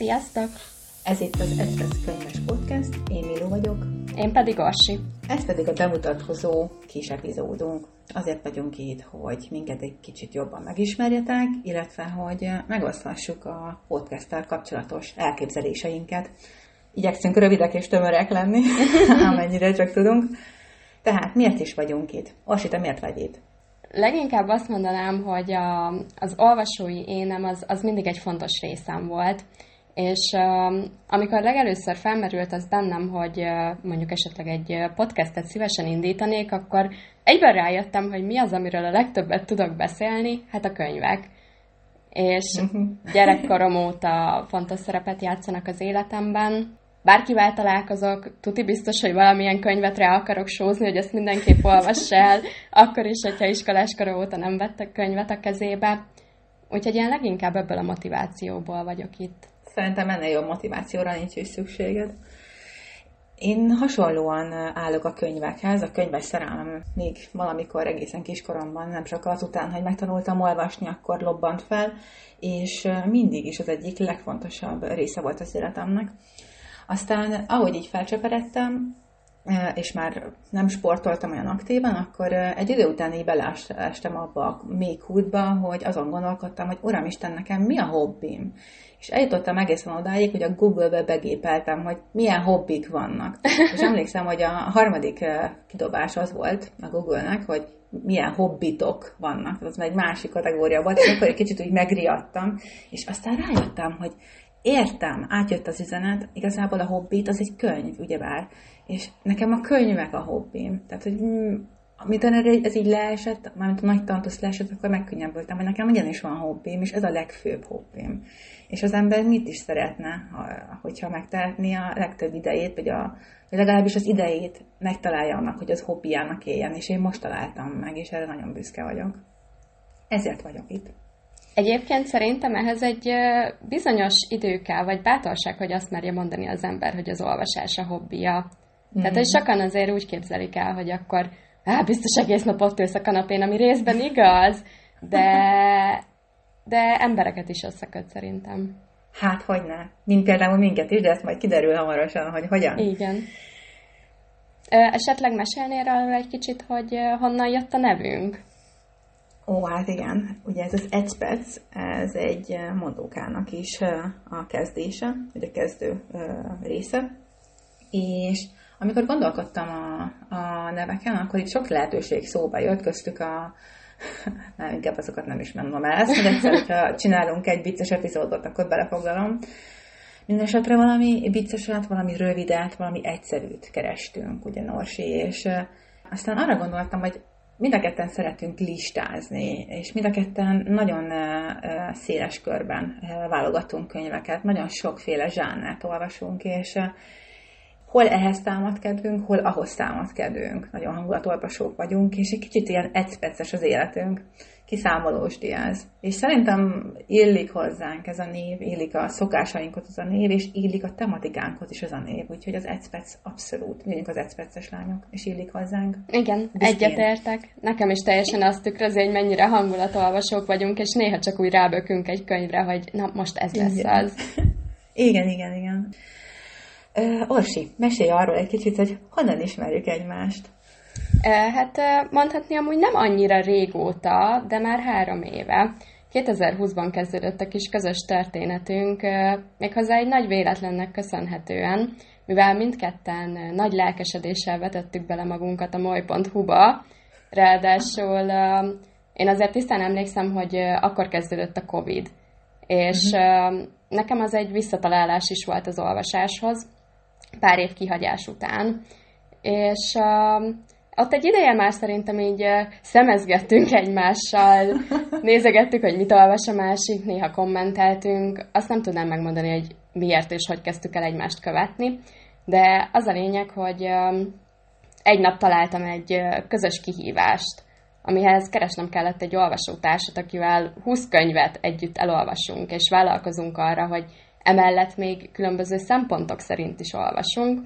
Sziasztok! Ez itt az Egyperc Könyves Podcast, én Milo vagyok. Én pedig Orsi. Ez pedig a bemutatkozó kis epizódunk. Azért vagyunk itt, hogy minket egy kicsit jobban megismerjetek, illetve hogy megoszthassuk a podcasttel kapcsolatos elképzeléseinket. Igyekszünk rövidek és tömörek lenni, amennyire csak tudunk. Tehát miért is vagyunk itt? Orsi, te miért vagy itt? Leginkább azt mondanám, hogy a, az olvasói énem az, az mindig egy fontos részem volt, és uh, amikor legelőször felmerült az bennem, hogy uh, mondjuk esetleg egy podcastet szívesen indítanék, akkor egyben rájöttem, hogy mi az, amiről a legtöbbet tudok beszélni, hát a könyvek. És mhm. gyerekkorom óta fontos szerepet játszanak az életemben, bárkivel találkozok, tuti biztos, hogy valamilyen könyvet rá akarok sózni, hogy ezt mindenképp olvass el, akkor is, hogyha iskolás kor óta nem vettek könyvet a kezébe. Úgyhogy én leginkább ebből a motivációból vagyok itt. Szerintem ennél jobb motivációra nincs is szükséged. Én hasonlóan állok a könyvekhez, a könyves szerelmem még valamikor egészen kiskoromban, nem csak azután, hogy megtanultam olvasni, akkor lobbant fel, és mindig is az egyik legfontosabb része volt az életemnek. Aztán, ahogy így felcsöperedtem, és már nem sportoltam olyan aktívan, akkor egy idő után így beleestem abba a mély kútba, hogy azon gondolkodtam, hogy Uram Isten, nekem mi a hobbim? És eljutottam egészen odáig, hogy a Google-be begépeltem, hogy milyen hobbik vannak. És emlékszem, hogy a harmadik kidobás az volt a Google-nek, hogy milyen hobbitok vannak. Az egy másik kategória volt, és akkor egy kicsit úgy megriadtam, és aztán rájöttem, hogy értem, átjött az üzenet, igazából a hobbit az egy könyv, ugyebár, és nekem a könyvek a hobbim. Tehát, hogy amit ez így leesett, mármint a nagy tantusz leesett, akkor megkönnyebbültem, hogy nekem ugyanis van hobbim, és ez a legfőbb hobbim. És az ember mit is szeretne, hogyha megtehetné a legtöbb idejét, vagy, a, legalábbis az idejét megtalálja annak, hogy az hobbiának éljen, és én most találtam meg, és erre nagyon büszke vagyok. Ezért vagyok itt. Egyébként szerintem ehhez egy bizonyos idő kell, vagy bátorság, hogy azt merje mondani az ember, hogy az olvasás a hobbija. Mm-hmm. Tehát, hogy sokan azért úgy képzelik el, hogy akkor á, biztos egész nap ott ülsz a kanapén, ami részben igaz, de, de embereket is összeköt szerintem. Hát, hogy ne. Mint például minket is, de ezt majd kiderül hamarosan, hogy hogyan. Igen. Esetleg mesélnél arról egy kicsit, hogy honnan jött a nevünk? Ó, hát igen, ugye ez az egyperc, ez egy mondókának is a kezdése, vagy a kezdő része, és amikor gondolkodtam a, a neveken, akkor itt sok lehetőség szóba jött, köztük a nem, inkább azokat nem is mondom el, ezt, hogy egyszer, hogyha csinálunk egy vicces epizódot, akkor belefoglalom. Mindenesetre valami vicceset, valami rövidet, valami egyszerűt kerestünk, ugye Norsi, és aztán arra gondoltam, hogy mind a ketten szeretünk listázni, és mind a ketten nagyon széles körben válogatunk könyveket, nagyon sokféle zsánert olvasunk, és hol ehhez támad kedvünk, hol ahhoz támad kedvünk. Nagyon hangulatolvasók vagyunk, és egy kicsit ilyen egyperces az életünk kiszámolós diáz. És szerintem illik hozzánk ez a név, illik a szokásainkhoz az a név, és illik a tematikánkhoz is az a név. Úgyhogy az egyspec abszolút, mondjuk az egypeces lányok, és illik hozzánk. Igen, egyetértek. Nekem is teljesen azt tükrözi, hogy mennyire hangulatolvasók vagyunk, és néha csak úgy rábökünk egy könyvre, hogy na most ez lesz igen. az. igen, igen, igen. Orsi, mesélj arról egy kicsit, hogy honnan ismerjük egymást. Hát mondhatni amúgy nem annyira régóta, de már három éve. 2020-ban kezdődött a kis közös történetünk, méghozzá egy nagy véletlennek köszönhetően, mivel mindketten nagy lelkesedéssel vetettük bele magunkat a moly.hu-ba, ráadásul én azért tisztán emlékszem, hogy akkor kezdődött a Covid, és uh-huh. nekem az egy visszatalálás is volt az olvasáshoz, pár év kihagyás után, és ott egy ideje már szerintem így szemezgettünk egymással, nézegettük, hogy mit olvas a másik, néha kommenteltünk. Azt nem tudnám megmondani, hogy miért és hogy kezdtük el egymást követni, de az a lényeg, hogy egy nap találtam egy közös kihívást, amihez keresnem kellett egy olvasótársat, akivel 20 könyvet együtt elolvasunk, és vállalkozunk arra, hogy emellett még különböző szempontok szerint is olvasunk,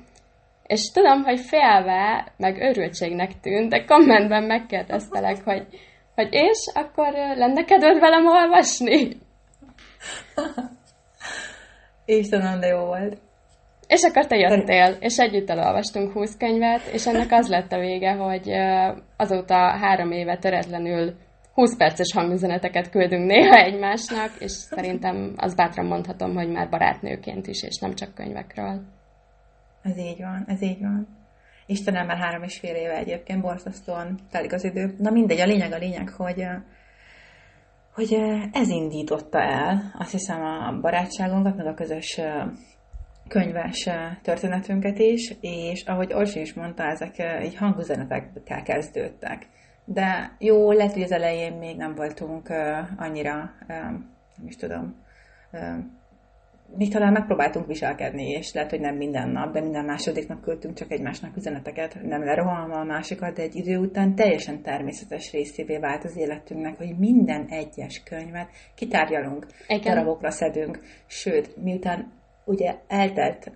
és tudom, hogy félve, meg örültségnek tűnt, de kommentben megkérdeztelek, hogy, hogy és akkor lenne kedved velem olvasni? Istenem, de jó volt. És akkor te jöttél, és együtt elolvastunk 20 könyvet, és ennek az lett a vége, hogy azóta három éve töretlenül 20 perces hangüzeneteket küldünk néha egymásnak, és szerintem az bátran mondhatom, hogy már barátnőként is, és nem csak könyvekről. Ez így van, ez így van. Istenem, már három és fél éve egyébként borzasztóan telik az idő. Na mindegy, a lényeg a lényeg, hogy hogy ez indította el, azt hiszem, a barátságunkat, meg a közös könyves történetünket is, és ahogy Orsi is mondta, ezek így hangüzenetekkel kezdődtek. De jó, lehet, hogy az elején még nem voltunk annyira, nem is tudom, mi talán megpróbáltunk viselkedni, és lehet, hogy nem minden nap, de minden második nap küldtünk csak egymásnak üzeneteket, nem lerohanva a másikat, de egy idő után teljesen természetes részévé vált az életünknek, hogy minden egyes könyvet kitárgyalunk, Igen. darabokra szedünk, sőt, miután ugye eltelt,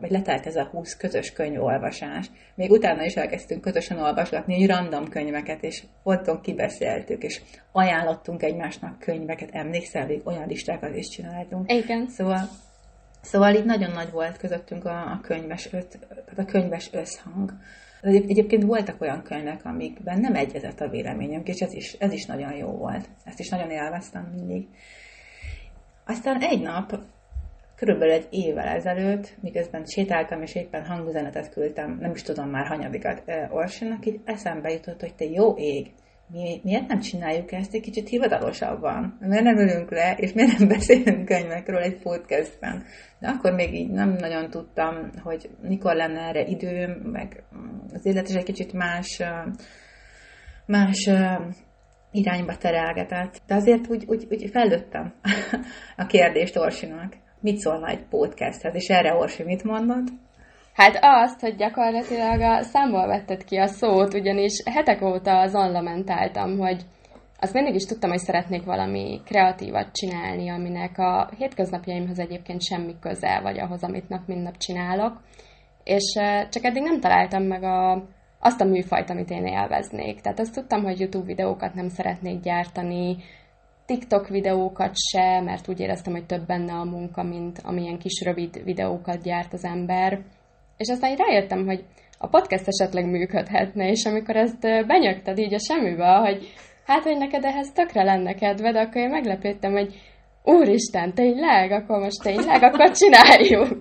vagy letelt ez a 20 közös könyvolvasás, még utána is elkezdtünk közösen olvasgatni egy random könyveket, és otthon kibeszéltük, és ajánlottunk egymásnak könyveket, emlékszel, még olyan listákat is csináltunk. Igen. Szóval, szóval így nagyon nagy volt közöttünk a, a, könyves, öt, a könyves összhang. Egyébként voltak olyan könyvek, amikben nem egyezett a véleményünk, és ez is, ez is nagyon jó volt. Ezt is nagyon élveztem mindig. Aztán egy nap körülbelül egy évvel ezelőtt, miközben sétáltam, és éppen hangüzenetet küldtem, nem is tudom már hanyadikat Orsinak, így eszembe jutott, hogy te jó ég, mi, miért nem csináljuk ezt egy kicsit hivatalosabban? Miért nem ülünk le, és miért nem beszélünk könyvekről egy podcastben? De akkor még így nem nagyon tudtam, hogy mikor lenne erre időm, meg az élet is egy kicsit más, más irányba terelgetett. De azért úgy, úgy, úgy fellőttem a kérdést Orsinak mit szólna egy podcasthez, és erre Orsi mit mondott? Hát azt, hogy gyakorlatilag a számból vetted ki a szót, ugyanis hetek óta azon lamentáltam, hogy azt mindig is tudtam, hogy szeretnék valami kreatívat csinálni, aminek a hétköznapjaimhoz egyébként semmi köze, vagy ahhoz, amit nap mint nap csinálok. És csak eddig nem találtam meg a, azt a műfajt, amit én élveznék. Tehát azt tudtam, hogy YouTube videókat nem szeretnék gyártani, TikTok videókat se, mert úgy éreztem, hogy több benne a munka, mint amilyen kis rövid videókat gyárt az ember. És aztán így rájöttem, hogy a podcast esetleg működhetne, és amikor ezt benyögted így a semmibe, hogy hát, hogy neked ehhez tökre lenne kedved, akkor én meglepődtem, hogy úristen, tényleg? Akkor most tényleg? Akkor csináljuk.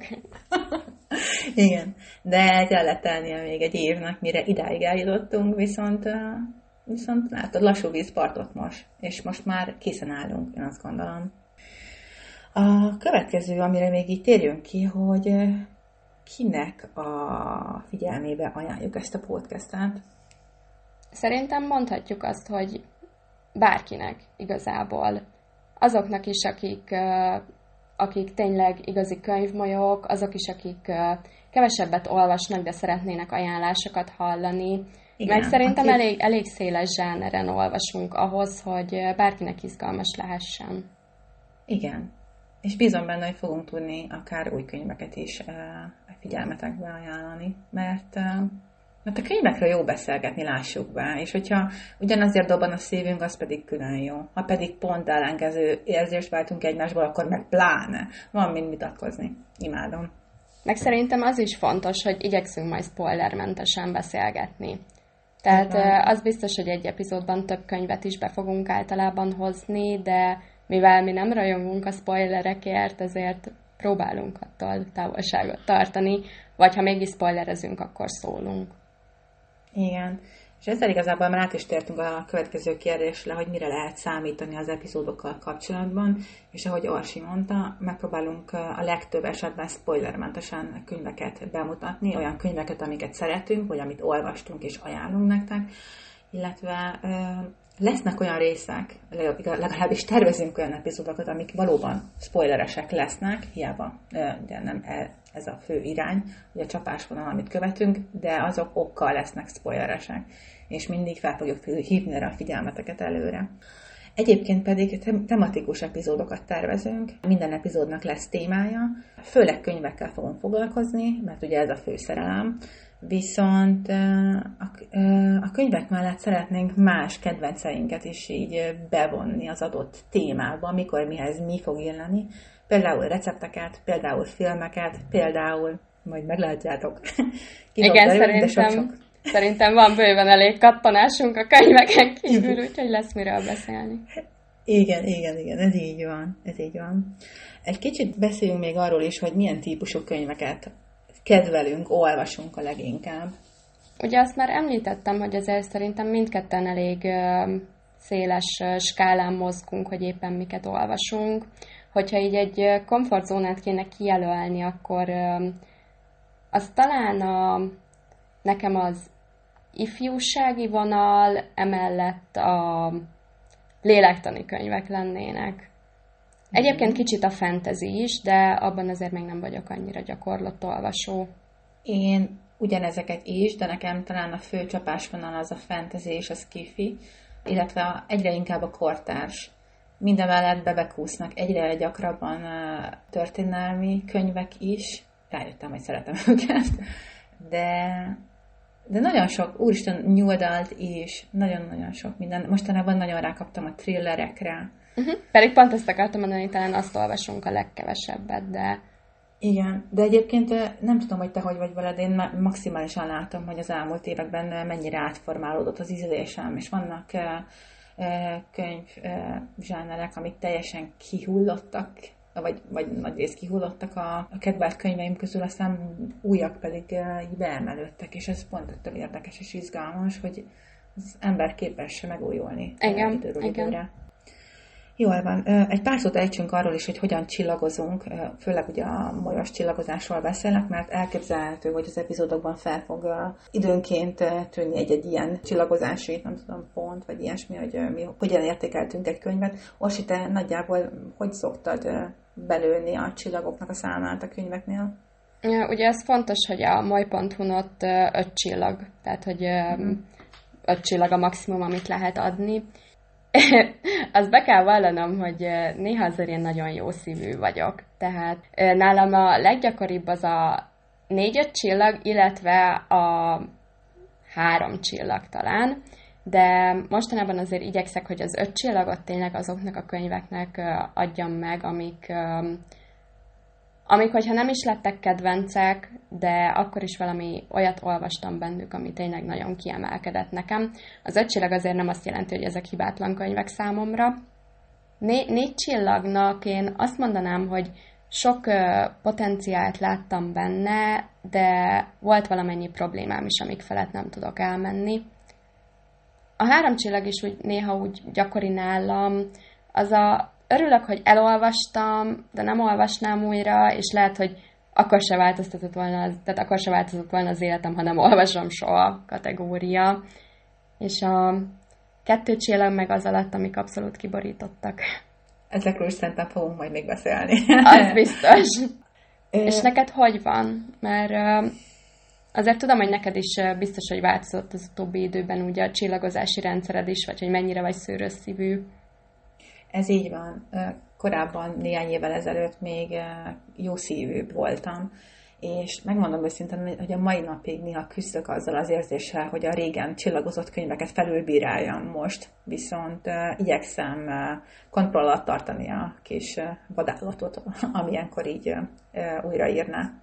Igen, de kellett tennie még egy évnek, mire idáig eljutottunk, viszont Viszont látod, lassú víz partot most, és most már készen állunk, én azt gondolom. A következő, amire még így térjünk ki, hogy kinek a figyelmébe ajánljuk ezt a podcastet? Szerintem mondhatjuk azt, hogy bárkinek igazából. Azoknak is, akik, akik tényleg igazi könyvmolyok, azok is, akik kevesebbet olvasnak, de szeretnének ajánlásokat hallani, igen, Meg szerintem aki... elég, elég széles zsáneren olvasunk ahhoz, hogy bárkinek izgalmas lehessen. Igen. És bízom benne, hogy fogunk tudni akár új könyveket is a figyelmetekbe ajánlani, mert, mert a könyvekről jó beszélgetni, lássuk be, és hogyha ugyanazért dobban a szívünk, az pedig külön jó. Ha pedig pont ellenkező érzést váltunk egymásból, akkor meg pláne. Van mind vitatkozni. Imádom. Meg szerintem az is fontos, hogy igyekszünk majd spoilermentesen beszélgetni. Tehát Igen. az biztos, hogy egy epizódban több könyvet is be fogunk általában hozni, de mivel mi nem rajongunk a spoilerekért, ezért próbálunk attól távolságot tartani, vagy ha mégis spoilerezünk, akkor szólunk. Igen. És ezzel igazából már át is tértünk a következő kérdésre, hogy mire lehet számítani az epizódokkal kapcsolatban, és ahogy Orsi mondta, megpróbálunk a legtöbb esetben spoilermentesen könyveket bemutatni, olyan könyveket, amiket szeretünk, vagy amit olvastunk és ajánlunk nektek, illetve lesznek olyan részek, legalábbis tervezünk olyan epizódokat, amik valóban spoileresek lesznek, hiába de nem e, ez a fő irány, hogy a csapásvonal, amit követünk, de azok okkal lesznek spoileresek, és mindig fel fogjuk hívni erre a figyelmeteket előre. Egyébként pedig tematikus epizódokat tervezünk, minden epizódnak lesz témája, főleg könyvekkel fogunk foglalkozni, mert ugye ez a főszerelem, viszont a könyvek mellett szeretnénk más kedvenceinket is így bevonni az adott témába, mikor mihez mi fog illeni, például recepteket, például filmeket, például, majd meglátjátok. Igen, belül, szerintem, sok -sok. szerintem van bőven elég kattanásunk a könyveken kívül, úgyhogy lesz miről beszélni. Igen, igen, igen, ez így van, ez így van. Egy kicsit beszéljünk még arról is, hogy milyen típusú könyveket kedvelünk, olvasunk a leginkább. Ugye azt már említettem, hogy ezért szerintem mindketten elég széles skálán mozgunk, hogy éppen miket olvasunk. Hogyha így egy komfortzónát kéne kijelölni, akkor az talán a, nekem az ifjúsági vonal, emellett a lélektani könyvek lennének. Egyébként kicsit a fantasy is, de abban azért még nem vagyok annyira gyakorlatolvasó. Én ugyanezeket is, de nekem talán a fő csapásvonal az a fantasy és a skifi, illetve egyre inkább a kortárs. Mindemellett bebekúsznak egyre gyakrabban történelmi könyvek is. Rájöttem, hogy szeretem őket. De, de nagyon sok, úristen, nyuldalt is, nagyon-nagyon sok minden. Mostanában nagyon rákaptam a thrillerekre, Uh-huh. Pedig pont ezt akartam mondani, talán azt olvasunk a legkevesebbet, de... Igen, de egyébként nem tudom, hogy te hogy vagy veled, én maximálisan látom, hogy az elmúlt években mennyire átformálódott az ízlésem, és vannak könyv zsánerek, amik teljesen kihullottak, vagy, vagy nagy rész kihullottak a, a kedvelt könyveim közül, aztán újak pedig így beemelődtek, és ez pont ettől érdekes és izgalmas, hogy az ember képes megújulni igen, időről igen. időre. Jól van. Egy pár szót ejtsünk arról is, hogy hogyan csillagozunk, főleg ugye a molyos csillagozásról beszélnek, mert elképzelhető, hogy az epizódokban fel fog időnként tűnni egy-egy ilyen csillagozási, nem tudom, pont, vagy ilyesmi, hogy mi hogyan értékeltünk egy könyvet. Orsi, te nagyjából hogy szoktad belőni a csillagoknak a számát a könyveknél? Ugye ez fontos, hogy a moly.hu-n ott öt csillag, tehát hogy mhm. öt csillag a maximum, amit lehet adni azt be kell vallanom, hogy néha azért én nagyon jó szívű vagyok. Tehát nálam a leggyakoribb az a négy-öt csillag, illetve a három csillag talán, de mostanában azért igyekszek, hogy az öt csillagot tényleg azoknak a könyveknek adjam meg, amik amik, hogyha nem is lettek kedvencek, de akkor is valami olyat olvastam bennük, ami tényleg nagyon kiemelkedett nekem. Az öt csillag azért nem azt jelenti, hogy ezek hibátlan könyvek számomra. Né- négy csillagnak én azt mondanám, hogy sok ö, potenciált láttam benne, de volt valamennyi problémám is, amik felett nem tudok elmenni. A három csillag is úgy néha úgy gyakori nálam, az a örülök, hogy elolvastam, de nem olvasnám újra, és lehet, hogy akkor se változtatott volna az, tehát akkor se változott volna az életem, ha nem olvasom soha kategória. És a kettő csillag meg az alatt, amik abszolút kiborítottak. Ezekről is szerintem fogunk majd még beszélni. Az biztos. és neked hogy van? Mert azért tudom, hogy neked is biztos, hogy változott az utóbbi időben ugye a csillagozási rendszered is, vagy hogy mennyire vagy szőrös szívű. Ez így van. Korábban, néhány évvel ezelőtt még jó szívűbb voltam, és megmondom őszintén, hogy a mai napig néha küzdök azzal az érzéssel, hogy a régen csillagozott könyveket felülbíráljam most, viszont uh, igyekszem uh, kontroll alatt tartani a kis uh, vadállatot, amilyenkor így uh, újraírná.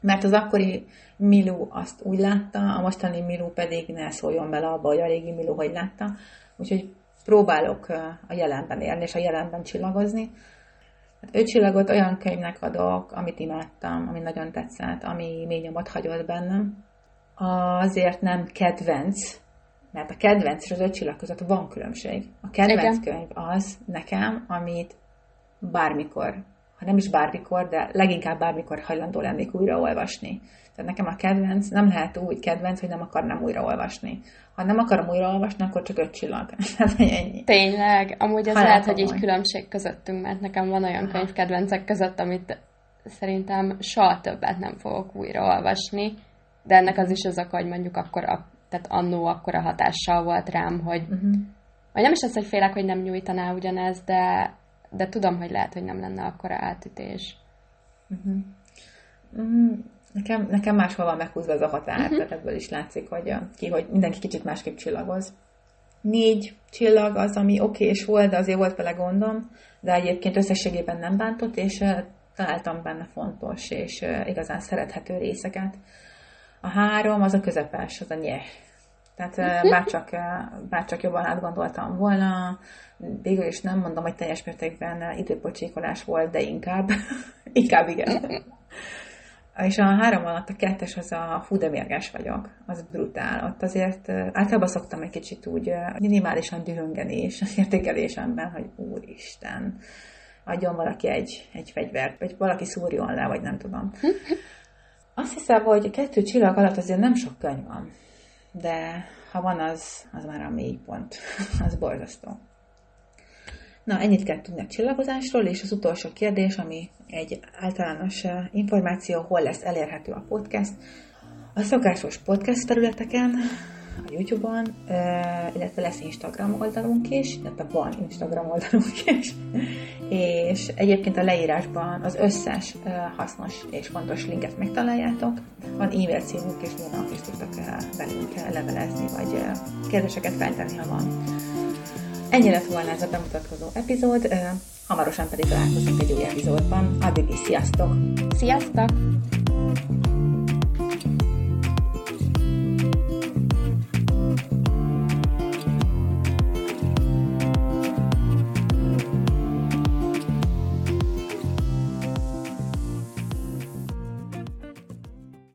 Mert az akkori Milú azt úgy látta, a mostani Milú pedig ne szóljon bele abba, hogy a régi Milú hogy látta. Úgyhogy próbálok a jelenben élni, és a jelenben csillagozni. Hát öt csillagot olyan könyvnek adok, amit imádtam, ami nagyon tetszett, ami mély nyomot hagyott bennem. Azért nem kedvenc, mert a kedvenc és az öt csillag között van különbség. A kedvenc Igen. könyv az nekem, amit bármikor, ha nem is bármikor, de leginkább bármikor hajlandó lennék újraolvasni. Tehát nekem a kedvenc nem lehet úgy kedvenc, hogy nem akarnám újraolvasni. Ha nem akarom újraolvasni, akkor csak öt csillag. ennyi. Tényleg. Amúgy az lehet, hogy így különbség közöttünk, mert nekem van olyan könyvkedvencek között, amit szerintem soha többet nem fogok újraolvasni, de ennek az is az oka, hogy mondjuk akkor a, tehát annó akkor a hatással volt rám, hogy uh-huh. vagy nem is az, hogy félek, hogy nem nyújtaná ugyanez, de, de tudom, hogy lehet, hogy nem lenne akkora átütés. Uh-huh. Nekem, nekem máshol van meghúzva ez a határ, uh-huh. tehát ebből is látszik, hogy, ki, hogy mindenki kicsit másképp csillagoz. Négy csillag az, ami okés volt, de azért volt vele gondom, de egyébként összességében nem bántott, és találtam benne fontos és igazán szerethető részeket. A három az a közepes, az a nyeh. Tehát bárcsak, bárcsak jobban átgondoltam volna, végül is nem mondom, hogy teljes mértékben időpocsékolás volt, de inkább, inkább igen. És a három alatt a kettes az a fú, de mérges vagyok, az brutál. Ott azért általában szoktam egy kicsit úgy minimálisan dühöngeni és az értékelésemben, hogy úristen, adjon valaki egy, egy fegyvert, vagy valaki szúrjon le, vagy nem tudom. Azt hiszem, hogy kettő csillag alatt azért nem sok könyv van, de ha van, az, az már a mély pont. az borzasztó. Na, ennyit kell tudni a csillagozásról, és az utolsó kérdés, ami egy általános információ, hol lesz elérhető a podcast. A szokásos podcast területeken, YouTube-on, illetve lesz Instagram oldalunk is, illetve van Instagram oldalunk is, és egyébként a leírásban az összes hasznos és fontos linket megtaláljátok. Van e-mail címünk, és nyilván is tudtok velünk levelezni, vagy kérdéseket feltenni, ha van. Ennyi lett volna ez a bemutatkozó epizód, hamarosan pedig találkozunk egy új epizódban. Addig is sziasztok! Sziasztok!